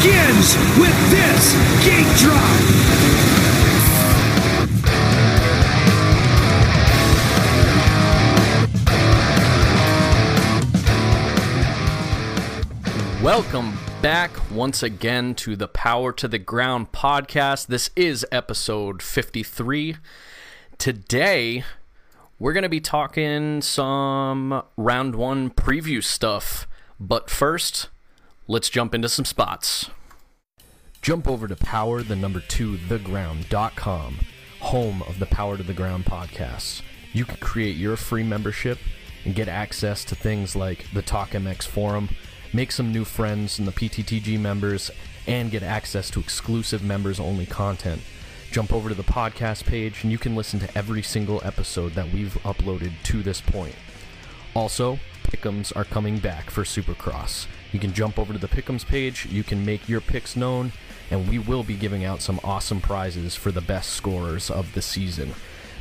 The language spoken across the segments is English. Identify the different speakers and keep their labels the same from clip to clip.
Speaker 1: begins with this gate drop.
Speaker 2: Welcome back once again to the Power to the Ground podcast. This is episode 53. Today, we're going to be talking some round one preview stuff. But first, let's jump into some spots. Jump over to power the number two theground.com, home of the Power to the Ground podcasts. You can create your free membership and get access to things like the Talk MX forum, make some new friends in the PTTG members, and get access to exclusive members only content. Jump over to the podcast page and you can listen to every single episode that we've uploaded to this point. Also, Pickums are coming back for Supercross. You can jump over to the pick'ems page, you can make your picks known, and we will be giving out some awesome prizes for the best scorers of the season.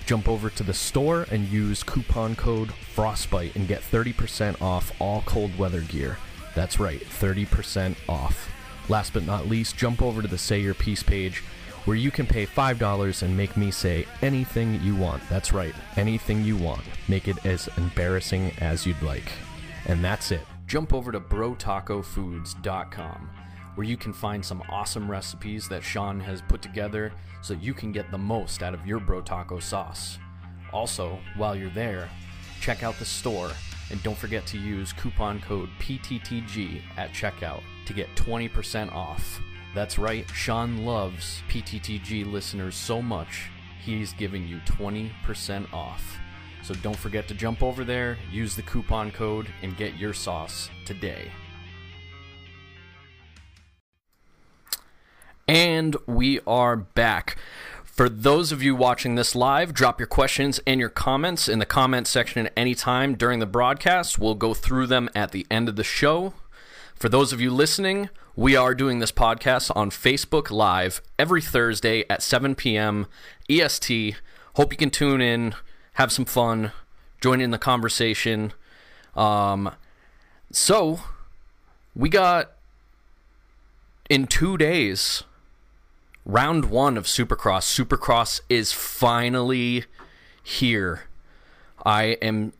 Speaker 2: Jump over to the store and use coupon code FROSTBITE and get 30% off all cold weather gear. That's right, 30% off. Last but not least, jump over to the Say Your Piece page where you can pay $5 and make me say anything you want. That's right, anything you want. Make it as embarrassing as you'd like. And that's it. Jump over to brotacofoods.com where you can find some awesome recipes that Sean has put together so you can get the most out of your bro taco sauce. Also, while you're there, check out the store and don't forget to use coupon code PTTG at checkout to get 20% off. That's right, Sean loves PTTG listeners so much, he's giving you 20% off. So don't forget to jump over there, use the coupon code, and get your sauce today. And we are back. For those of you watching this live, drop your questions and your comments in the comment section at any time during the broadcast. We'll go through them at the end of the show. For those of you listening, we are doing this podcast on Facebook Live every Thursday at 7 p.m. EST. Hope you can tune in, have some fun, join in the conversation. Um, so, we got in two days round one of Supercross. Supercross is finally here. I am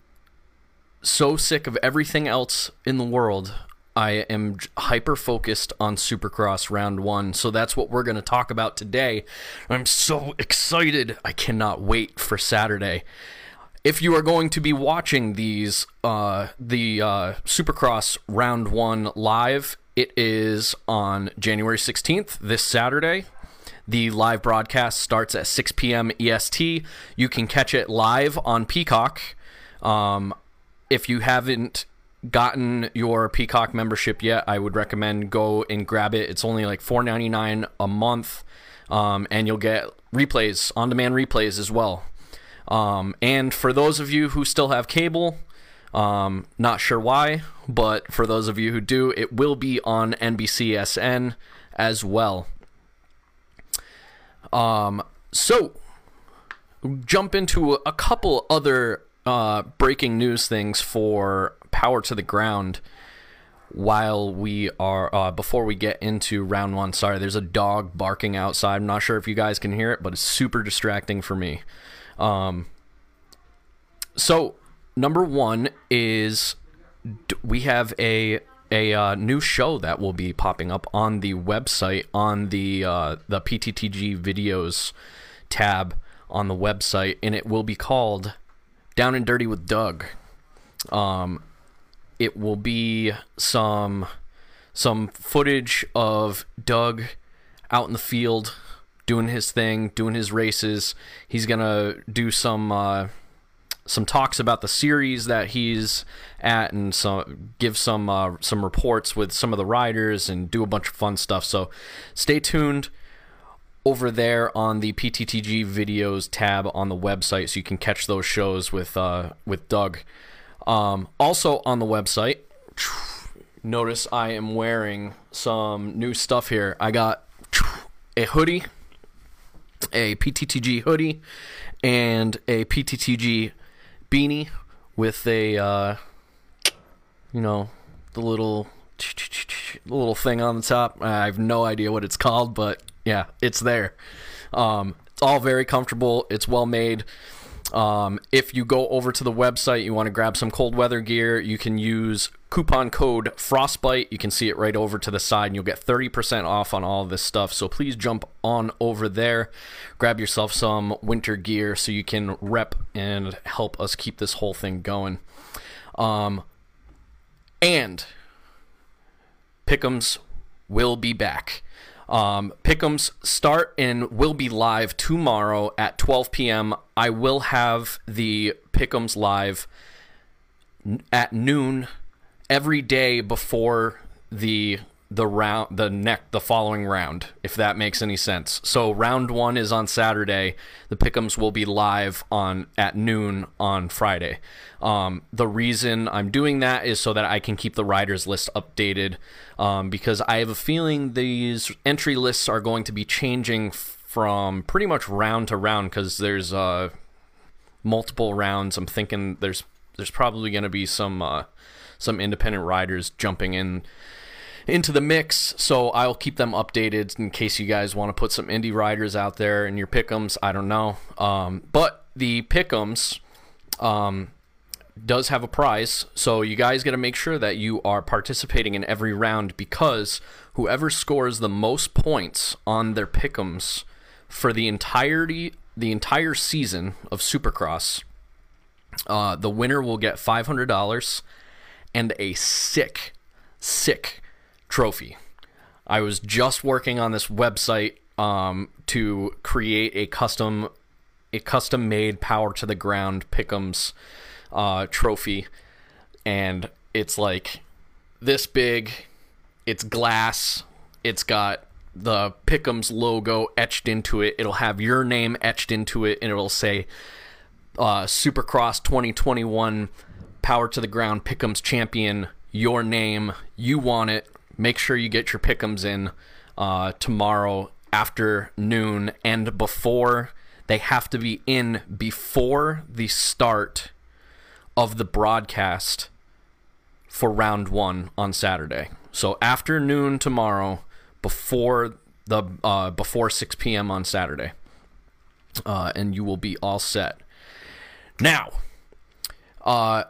Speaker 2: so sick of everything else in the world. I am hyper focused on Supercross round one. So that's what we're going to talk about today. I'm so excited. I cannot wait for Saturday. If you are going to be watching these, uh, the uh, Supercross round one live, it is on January 16th, this Saturday. The live broadcast starts at 6 p.m. EST. You can catch it live on Peacock. Um, if you haven't gotten your Peacock membership yet, I would recommend go and grab it. It's only like $4.99 a month, um, and you'll get replays, on-demand replays as well. Um, and for those of you who still have cable, um, not sure why, but for those of you who do, it will be on NBCSN as well. Um, so jump into a couple other uh, breaking news things for Power to the Ground while we are uh, before we get into round one. Sorry, there's a dog barking outside. I'm not sure if you guys can hear it, but it's super distracting for me. Um, so number one is we have a a uh, new show that will be popping up on the website on the uh, the PTTG videos tab on the website, and it will be called Down and Dirty with Doug. Um, it will be some some footage of Doug out in the field doing his thing, doing his races. He's gonna do some uh, some talks about the series that he's at, and some give some uh, some reports with some of the riders, and do a bunch of fun stuff. So stay tuned over there on the PTTG videos tab on the website, so you can catch those shows with uh, with Doug. Um, also on the website, notice I am wearing some new stuff here. I got a hoodie, a PTTG hoodie, and a PTTG beanie with a, uh, you know, the little little thing on the top. I have no idea what it's called, but yeah, it's there. Um, it's all very comfortable. It's well made. Um, if you go over to the website, you want to grab some cold weather gear, you can use coupon code Frostbite. You can see it right over to the side, and you'll get 30% off on all this stuff. So please jump on over there, grab yourself some winter gear so you can rep and help us keep this whole thing going. Um, and Pickums will be back. Um, Pickums start and will be live tomorrow at 12 p.m. I will have the Pickums live at noon every day before the the round the neck the following round if that makes any sense. So round one is on saturday. The pickums will be live on at noon on friday. Um, the reason i'm doing that is so that i can keep the riders list updated um, because i have a feeling these entry lists are going to be changing from pretty much round to round because there's uh, multiple rounds. I'm thinking there's there's probably going to be some uh, some independent riders jumping in into the mix. So I'll keep them updated in case you guys want to put some indie riders out there in your pickums. I don't know. Um, but the pickums um, does have a prize. So you guys got to make sure that you are participating in every round because whoever scores the most points on their pickums for the entirety the entire season of Supercross, uh, the winner will get five hundred dollars and a sick, sick trophy. I was just working on this website um, to create a custom, a custom made power to the ground Pickums uh, trophy, and it's like this big. It's glass. It's got the Pickums logo etched into it. It'll have your name etched into it, and it'll say uh, Supercross 2021 Power to the Ground Pickums Champion. Your name. You want it make sure you get your pickums in uh, tomorrow after noon and before they have to be in before the start of the broadcast for round one on Saturday. So afternoon tomorrow, before the uh, before 6 p.m. on Saturday, uh, and you will be all set. Now, uh,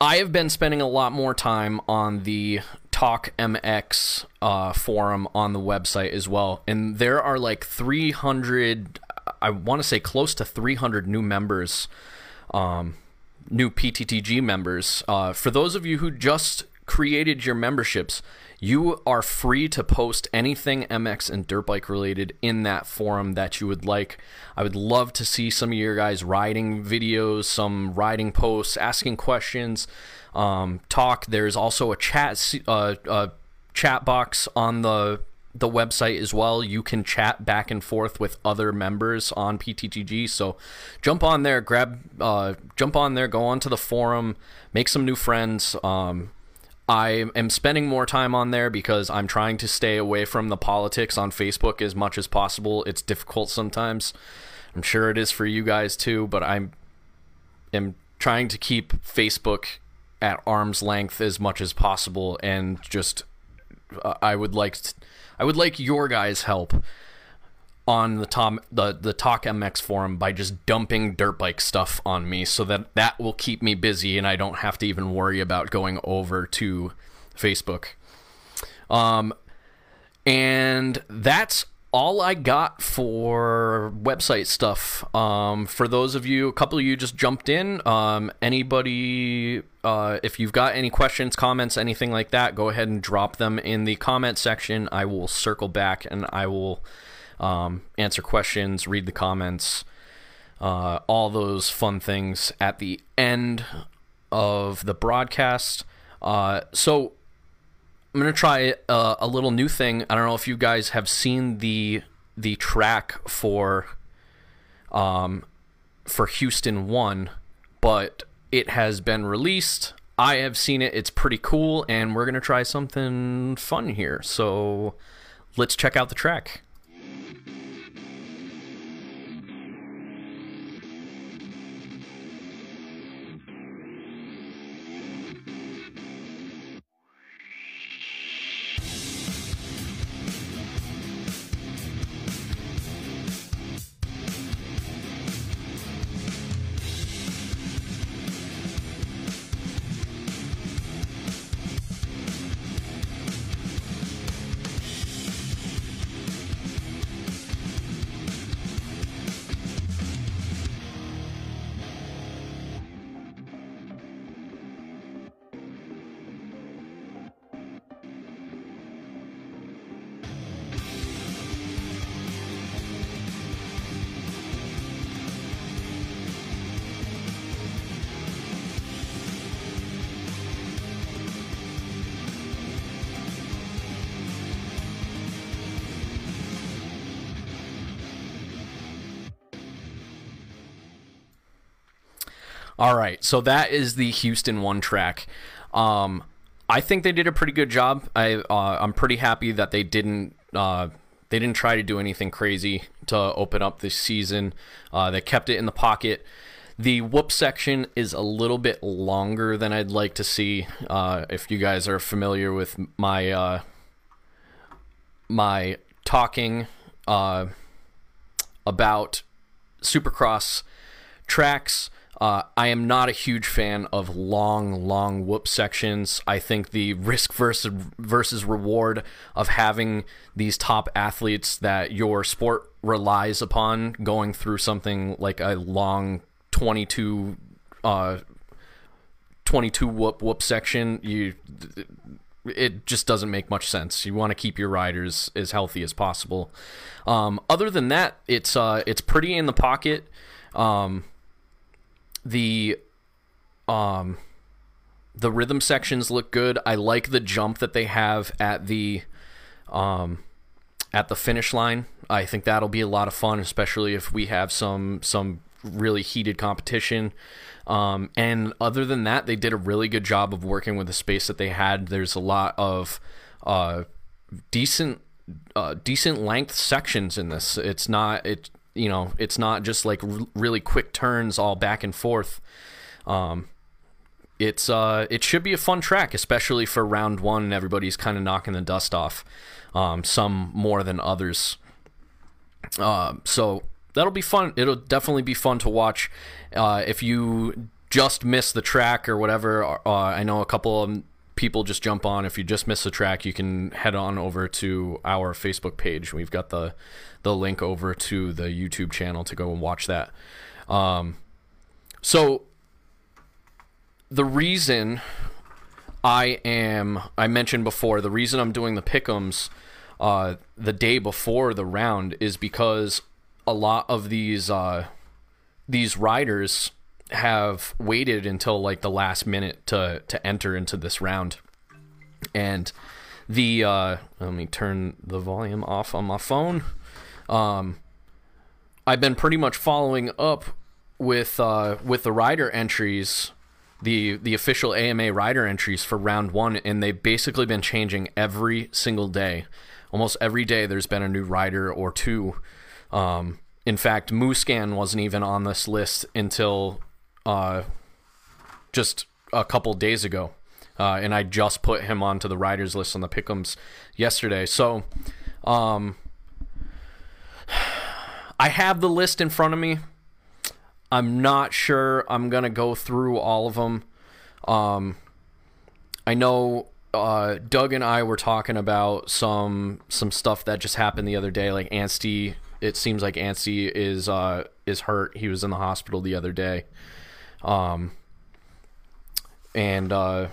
Speaker 2: I have been spending a lot more time on the Talk MX uh, forum on the website as well, and there are like 300. I want to say close to 300 new members, um, new PTTG members. Uh, for those of you who just created your memberships, you are free to post anything MX and dirt bike related in that forum that you would like. I would love to see some of your guys riding videos, some riding posts, asking questions um, talk. There's also a chat uh, chat box on the the website as well. You can chat back and forth with other members on PTTG. So jump on there, grab, uh, jump on there, go onto the forum, make some new friends. Um, I am spending more time on there because I'm trying to stay away from the politics on Facebook as much as possible. It's difficult sometimes. I'm sure it is for you guys too, but I'm am trying to keep Facebook at arm's length as much as possible and just uh, I would like I would like your guys help on the Tom the the Talk MX forum by just dumping dirt bike stuff on me so that that will keep me busy and I don't have to even worry about going over to Facebook. Um and that's all I got for website stuff. Um, for those of you, a couple of you just jumped in. Um, anybody, uh, if you've got any questions, comments, anything like that, go ahead and drop them in the comment section. I will circle back and I will um, answer questions, read the comments, uh, all those fun things at the end of the broadcast. Uh, so I'm gonna try uh, a little new thing. I don't know if you guys have seen the the track for um for Houston One, but it has been released. I have seen it. It's pretty cool, and we're gonna try something fun here. So let's check out the track. All right, so that is the Houston one track. Um, I think they did a pretty good job. I uh, I'm pretty happy that they didn't uh, they didn't try to do anything crazy to open up this season. Uh, they kept it in the pocket. The whoop section is a little bit longer than I'd like to see. Uh, if you guys are familiar with my uh, my talking uh, about Supercross tracks. Uh, I am not a huge fan of long, long whoop sections. I think the risk versus versus reward of having these top athletes that your sport relies upon going through something like a long 22 uh 22 whoop whoop section you it just doesn't make much sense. You want to keep your riders as healthy as possible. Um, other than that, it's uh, it's pretty in the pocket. Um, the um, the rhythm sections look good. I like the jump that they have at the um, at the finish line. I think that'll be a lot of fun, especially if we have some some really heated competition. Um, and other than that, they did a really good job of working with the space that they had. There's a lot of uh, decent uh, decent length sections in this. It's not it you know it's not just like r- really quick turns all back and forth. Um, it's uh it should be a fun track, especially for round one. And everybody's kind of knocking the dust off. Um, some more than others. Uh, so that'll be fun. It'll definitely be fun to watch. Uh, if you just miss the track or whatever, uh, I know a couple of people just jump on. If you just miss the track, you can head on over to our Facebook page. We've got the the link over to the YouTube channel to go and watch that. Um, so the reason I am, I mentioned before, the reason I'm doing the pickums uh, the day before the round is because a lot of these uh, these riders have waited until like the last minute to to enter into this round, and the uh, let me turn the volume off on my phone. Um, I've been pretty much following up with uh, with the rider entries, the the official AMA rider entries for round one, and they've basically been changing every single day. Almost every day, there's been a new rider or two. Um, in fact, Musquin wasn't even on this list until uh, just a couple days ago, uh, and I just put him onto the riders list on the Pickums yesterday. So, um, I have the list in front of me. I'm not sure I'm gonna go through all of them. Um, I know uh, Doug and I were talking about some some stuff that just happened the other day. Like Anstie, it seems like Anstie is uh, is hurt. He was in the hospital the other day. Um, and uh,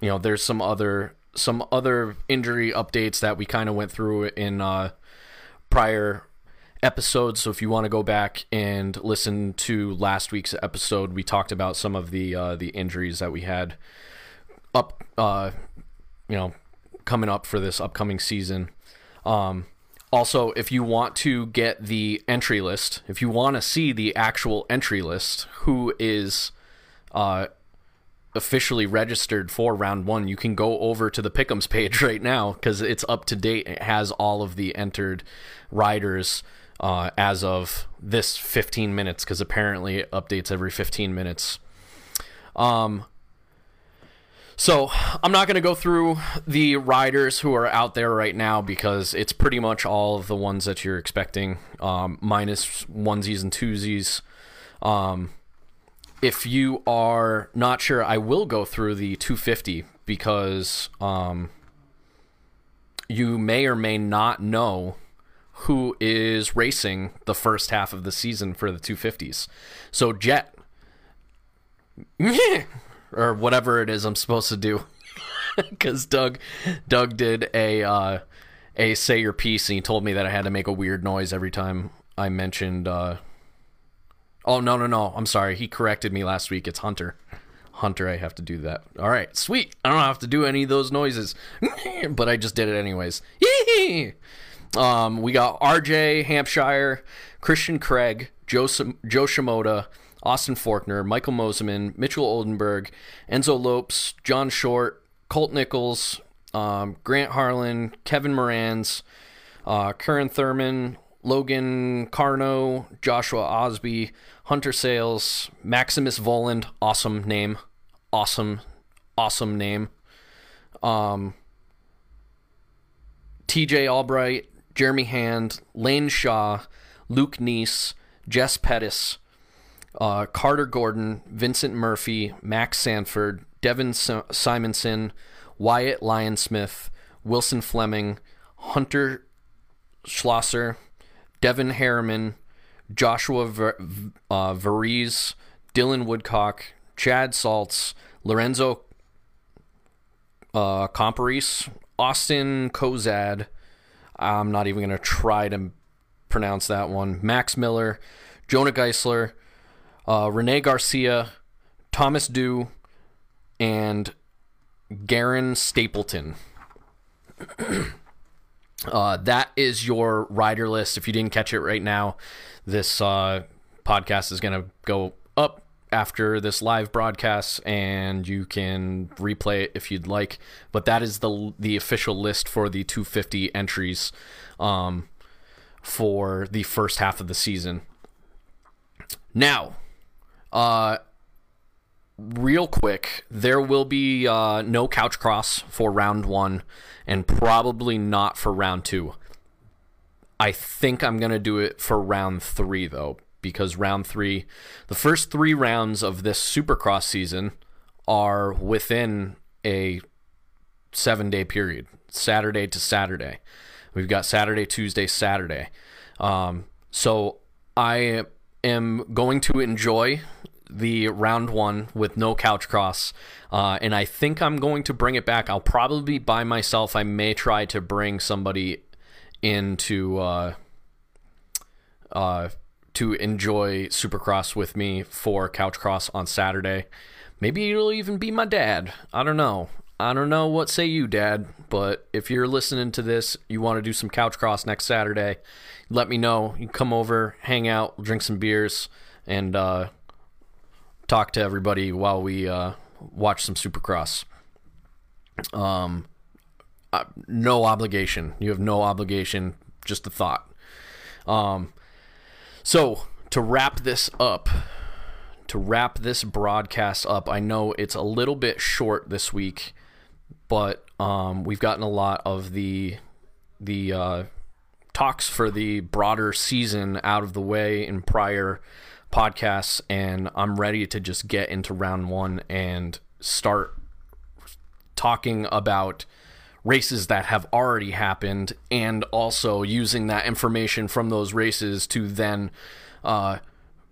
Speaker 2: you know, there's some other some other injury updates that we kind of went through in uh, prior episodes. So if you want to go back and listen to last week's episode, we talked about some of the uh, the injuries that we had up, uh, you know, coming up for this upcoming season. Um, also, if you want to get the entry list, if you want to see the actual entry list, who is uh, officially registered for round one, you can go over to the Pickums page right now because it's up to date. It has all of the entered riders uh, as of this 15 minutes because apparently it updates every 15 minutes. Um, so I'm not going to go through the riders who are out there right now because it's pretty much all of the ones that you're expecting, um, minus onesies and twosies. Um, if you are not sure, I will go through the 250 because um, you may or may not know who is racing the first half of the season for the 250s. So Jett, or whatever it is I'm supposed to do, because Doug, Doug did a uh, a say your piece and he told me that I had to make a weird noise every time I mentioned. Uh, oh no no no! I'm sorry. He corrected me last week. It's Hunter. Hunter, I have to do that. All right, sweet. I don't have to do any of those noises, but I just did it anyways. Um, we got RJ Hampshire, Christian Craig, Jo, Jo Shimoda, Austin Forkner, Michael Mosiman, Mitchell Oldenburg, Enzo Lopes, John Short, Colt Nichols, um, Grant Harlan, Kevin Moranz, uh, Curren Thurman, Logan Karnow, Joshua Osby, Hunter Sayles, Maximus Vohland, awesome name, awesome, awesome name. Um, TJ Albright, Jeremy Hand, Lane Shaw, Luke Neese, Jess Pettis, uh, Carter Gordon, Vincent Murphy, Max Sanford, Devin Simonson, Wyatt Lyonsmith, Wilson Fleming, Hunter Schlosser, Devin Harriman, Joshua Ver- uh, Varize, Dylan Woodcock, Chad Saultz, Lorenzo uh, Austin Cozadd. I'm not even going to try to pronounce that one. Max Miller, Jonah Geistler, uh, Renee Garcia, Thomas Dew, and Garen Stapleton. uh, that is your rider list. If you didn't catch it right now, this uh, podcast is going to go up after this live broadcast and you can replay it if you'd like but that is the the official list for the 250 entries um, for the first half of the season now uh, real quick, there will be uh, no couch cross for round one, and probably not for round two. I think I'm gonna do it for round three though, because round three, the first three rounds of this Supercross season are within a seven day period, Saturday to Saturday. We've got Saturday, Tuesday, Saturday. Um, so I am going to enjoy the round one with no couch cross, uh, and I think I'm going to bring it back. I'll probably be by myself. I may try to bring somebody into uh, uh, to enjoy Supercross with me for couch cross on Saturday. Maybe it'll even be my dad. I don't know. I don't know what say you, Dad, but if you're listening to this, you want to do some couch cross next Saturday, let me know. You come over, hang out, drink some beers, and uh, talk to everybody while we uh, watch some Supercross. Um, uh, no obligation. You have no obligation. Just a thought. Um, so to wrap this up, to wrap this broadcast up, I know it's a little bit short this week but um, we've gotten a lot of the the uh, talks for the broader season out of the way in prior podcasts, and I'm ready to just get into round one and start talking about races that have already happened and also using that information from those races to then uh,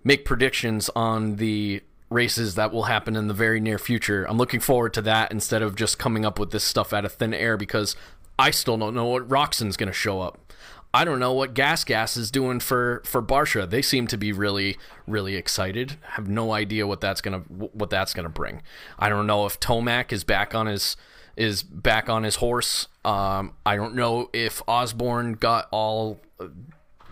Speaker 2: make predictions on the races that will happen in the very near future. I'm looking forward to that instead of just coming up with this stuff out of thin air because I still don't know what Roczen's going to show up. I don't know what Gas Gas is doing for for Barcia. They seem to be really really excited. Have no idea what that's gonna what that's gonna bring. I don't know if Tomac is back on his is back on his horse. Um, I don't know if Osborne got all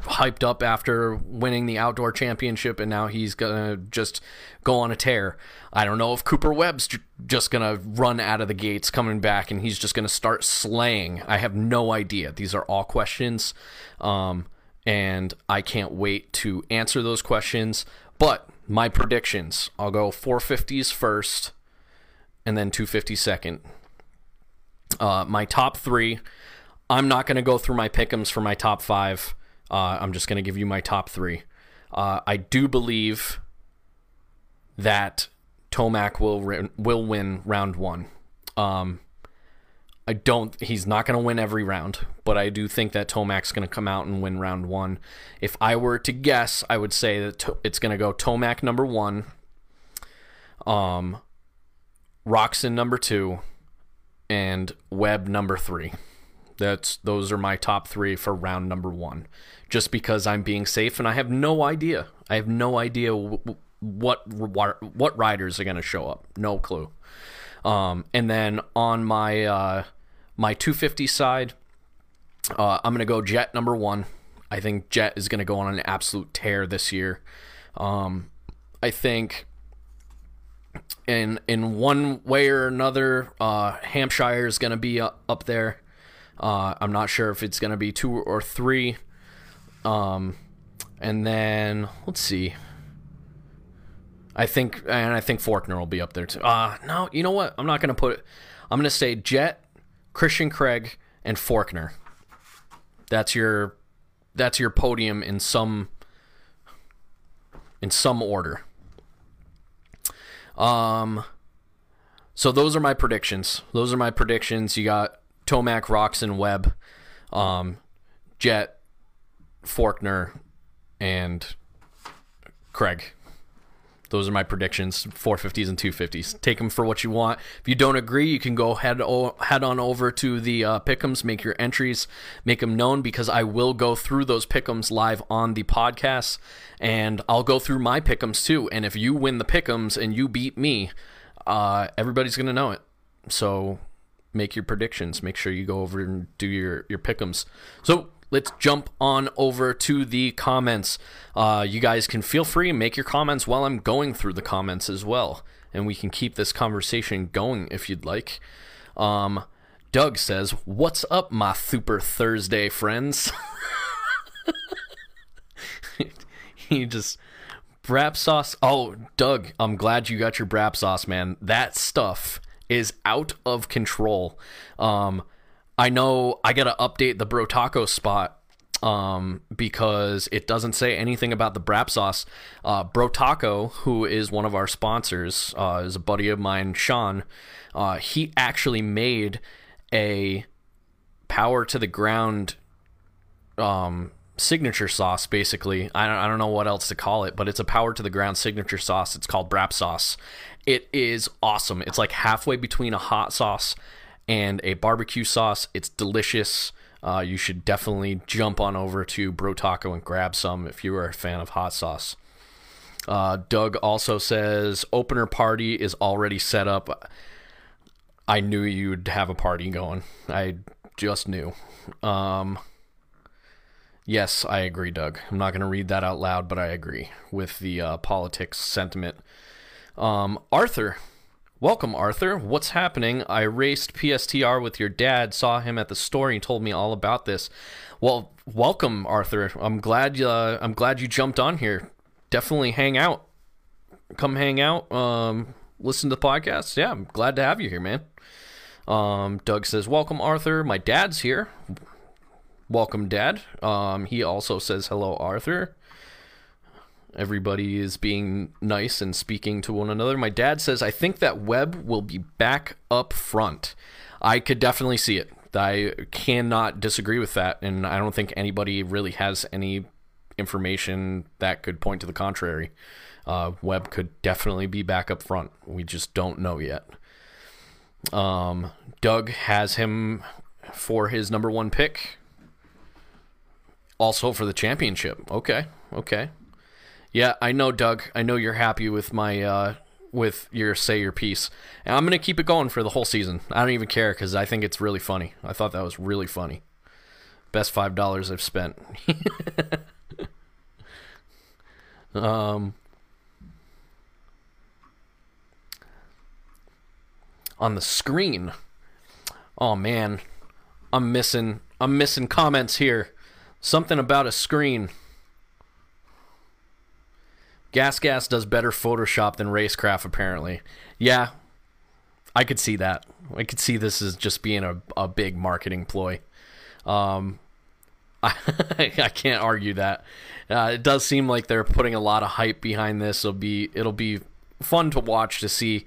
Speaker 2: hyped up after winning the outdoor championship and now he's gonna just go on a tear. I don't know if cooper webb's just gonna run out of the gates coming back and he's just gonna start slaying. I have no idea. These are all questions um, and i can't wait to answer those questions. But my predictions i'll go 450s first and then 250 second. Uh, my top three i'm not gonna go through my pickums for my top five uh, I'm just going to give you my top three. Uh, I do believe that Tomac will will win round one. Um, I don't. He's not going to win every round, but I do think that Tomac's going to come out and win round one. If I were to guess, I would say that to, it's going to go Tomac number one, um, Roczen number two, and Webb number three. That's those are my top three for round number one just because I'm being safe and I have no idea. I have no idea what what, what riders are going to show up. No clue. Um, and then on my uh, my 250 side, uh, I'm going to go Jett number one. I think Jett is going to go on an absolute tear this year. Um, I think in in one way or another, uh, Hampshire is going to be uh, up there. Uh, I'm not sure if it's going to be two or three. Um, and then let's see. I think, and I think Forkner will be up there too. Uh, no, you know what? I'm not going to put. I'm going to say Jett, Christian Craig, and Forkner. That's your, that's your podium in some, in some order. Um, so those are my predictions. Those are my predictions. You got Tomac, Roczen, Webb, um, Jett, Forkner, and Craig. Those are my predictions, 450s and 250s. Take them for what you want. If you don't agree, you can go head o- head on over to the uh, pickums, make your entries, make them known because I will go through those pickums live on the podcast, and I'll go through my pickums too. And if you win the pickums and you beat me, uh, everybody's gonna know it. So make your predictions. Make sure you go over and do your your pickums. So let's jump on over to the comments. Uh, you guys can feel free and make your comments while I'm going through the comments as well, and we can keep this conversation going if you'd like. Um, Doug says, "What's up, my Super Thursday friends?" he just brap sauce. Oh, Doug, I'm glad you got your brap sauce, man. That stuff is out of control. Um, I know I got to update the Bro Taco spot um, because it doesn't say anything about the brap sauce. Uh, Bro Taco, who is one of our sponsors, uh, is a buddy of mine, Sean. Uh, he actually made a power to the ground um, signature sauce, basically. I don't, I don't know what else to call it, but it's a power to the ground signature sauce. It's called Brap Sauce. It is awesome. It's like halfway between a hot sauce and a barbecue sauce. It's delicious. Uh, you should definitely jump on over to Bro Taco and grab some if you are a fan of hot sauce. Uh, Doug also says opener party is already set up. I knew you'd have a party going. I just knew. Um, yes, I agree, Doug. I'm not going to read that out loud, but I agree with the uh, politics sentiment. Um, Arthur, welcome, Arthur. What's happening? I raced PSTR with your dad, saw him at the store, and he told me all about this. Well, welcome, Arthur. I'm glad. Uh, I'm glad you jumped on here. Definitely hang out. Come hang out. Um, listen to the podcast. Yeah, I'm glad to have you here, man. Um, Doug says, "Welcome, Arthur. My dad's here. Welcome, Dad." Um, he also says, "Hello, Arthur." Everybody is being nice and speaking to one another. My dad says, "I think that Webb will be back up front." I could definitely see it. I cannot disagree with that, and I don't think anybody really has any information that could point to the contrary. Uh, Webb could definitely be back up front. We just don't know yet. Um, Doug has him for his number one pick. Also for the championship. Okay, okay. Yeah, I know, Doug. I know you're happy with my uh, with your say your piece, and I'm gonna keep it going for the whole season. I don't even care because I think it's really funny. I thought that was really funny. Best five dollars I've spent. um, on the screen. Oh man, I'm missing. I'm missing comments here. Something about a screen. Gas Gas does better Photoshop than Racecraft, apparently. Yeah, I could see that. I could see this as just being a, a big marketing ploy. Um, I, I can't argue that. Uh, it does seem like they're putting a lot of hype behind this. It'll be it'll be fun to watch to see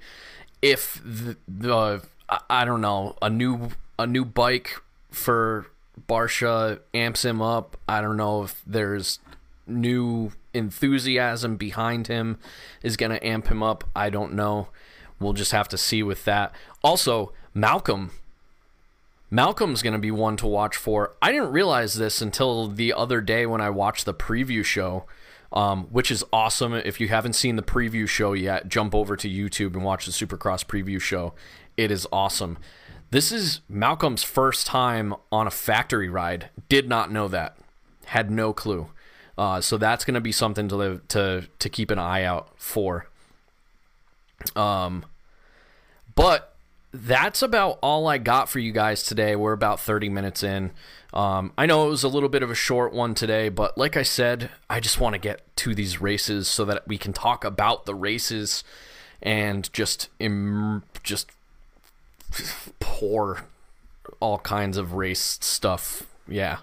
Speaker 2: if the, the I, I don't know a new a new bike for Barcia amps him up. I don't know if there's new enthusiasm behind him is going to amp him up. I don't know. We'll just have to see with that. Also, Malcolm. Malcolm's going to be one to watch for. I didn't realize this until the other day when I watched the preview show, um, which is awesome. If you haven't seen the preview show yet, jump over to YouTube and watch the Supercross preview show. It is awesome. This is Malcolm's first time on a factory ride. Did not know that. Had no clue. Uh, so that's going to be something to live to to keep an eye out for. Um, but that's about all I got for you guys today. We're about 30 minutes in. Um, I know it was a little bit of a short one today, but like I said, I just want to get to these races so that we can talk about the races and just Im- just pour all kinds of race stuff. Yeah,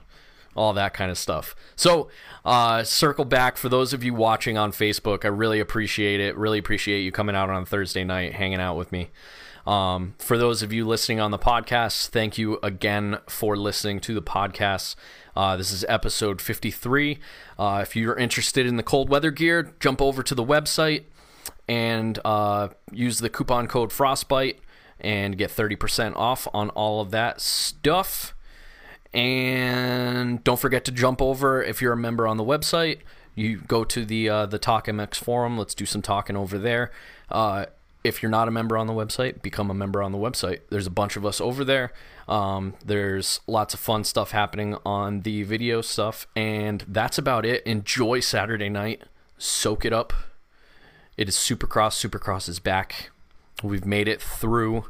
Speaker 2: all that kind of stuff. So, uh, circle back for those of you watching on Facebook. I really appreciate it. Really appreciate you coming out on Thursday night, hanging out with me. Um, for those of you listening on the podcast, thank you again for listening to the podcast. Uh, this is episode 53. Uh, if you're interested in the cold weather gear, jump over to the website and uh, use the coupon code Frostbite and get 30% off on all of that stuff. And don't forget to jump over if you're a member on the website. You go to the uh, the Talk MX forum. Let's do some talking over there. Uh, if you're not a member on the website, become a member on the website. There's a bunch of us over there. Um, there's lots of fun stuff happening on the video stuff, and that's about it. Enjoy Saturday night. Soak it up. It is Supercross. Supercross is back. We've made it through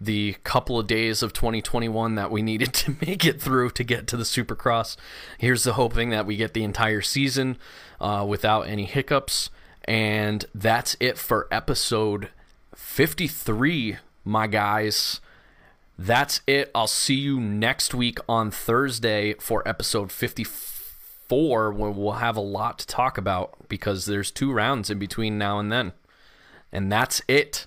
Speaker 2: the couple of days of 2021 that we needed to make it through to get to the Supercross. Here's the hoping that we get the entire season uh, without any hiccups. And that's it for episode 53, my guys. That's it. I'll see you next week on Thursday for episode 54, where we'll have a lot to talk about because there's two rounds in between now and then. And that's it.